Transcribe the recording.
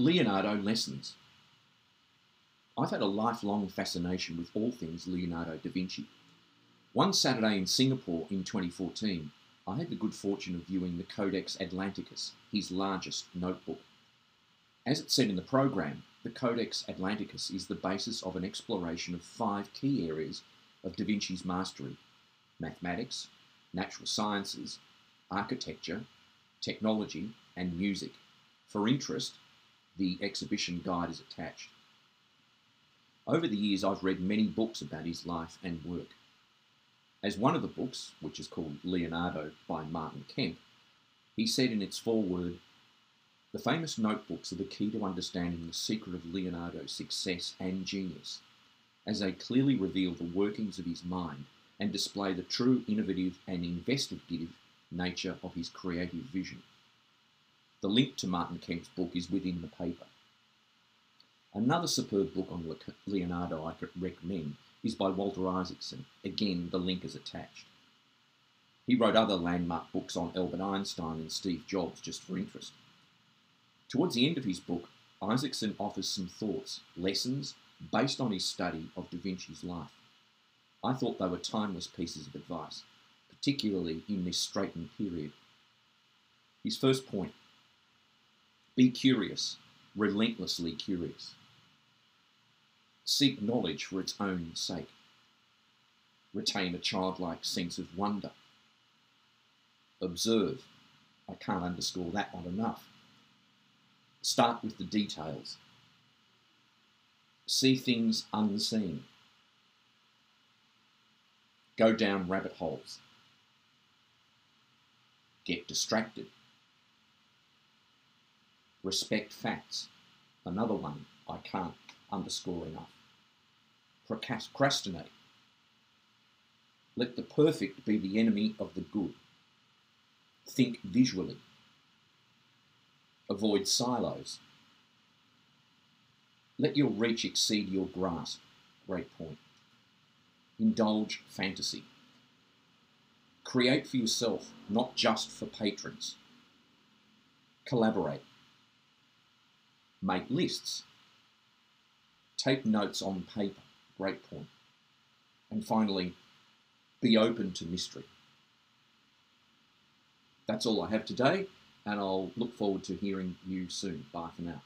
Leonardo lessons. I've had a lifelong fascination with all things Leonardo da Vinci. One Saturday in Singapore in 2014, I had the good fortune of viewing the Codex Atlanticus, his largest notebook. As it said in the program, the Codex Atlanticus is the basis of an exploration of five key areas of Da Vinci's mastery mathematics, natural sciences, architecture, technology, and music. For interest, the exhibition guide is attached. Over the years, I've read many books about his life and work. As one of the books, which is called Leonardo by Martin Kemp, he said in its foreword, the famous notebooks are the key to understanding the secret of Leonardo's success and genius, as they clearly reveal the workings of his mind and display the true innovative and investigative nature of his creative vision. The link to Martin Kemp's book is within the paper. Another superb book on Leonardo I could recommend is by Walter Isaacson. Again, the link is attached. He wrote other landmark books on Albert Einstein and Steve Jobs just for interest. Towards the end of his book, Isaacson offers some thoughts, lessons based on his study of Da Vinci's life. I thought they were timeless pieces of advice, particularly in this straitened period. His first point be curious, relentlessly curious. Seek knowledge for its own sake. Retain a childlike sense of wonder. Observe. I can't underscore that one enough. Start with the details. See things unseen. Go down rabbit holes. Get distracted. Respect facts. Another one I can't underscore enough. Procrastinate. Let the perfect be the enemy of the good. Think visually. Avoid silos. Let your reach exceed your grasp. Great point. Indulge fantasy. Create for yourself, not just for patrons. Collaborate. Make lists. Take notes on paper. Great point. And finally, be open to mystery. That's all I have today, and I'll look forward to hearing you soon. Bye for now.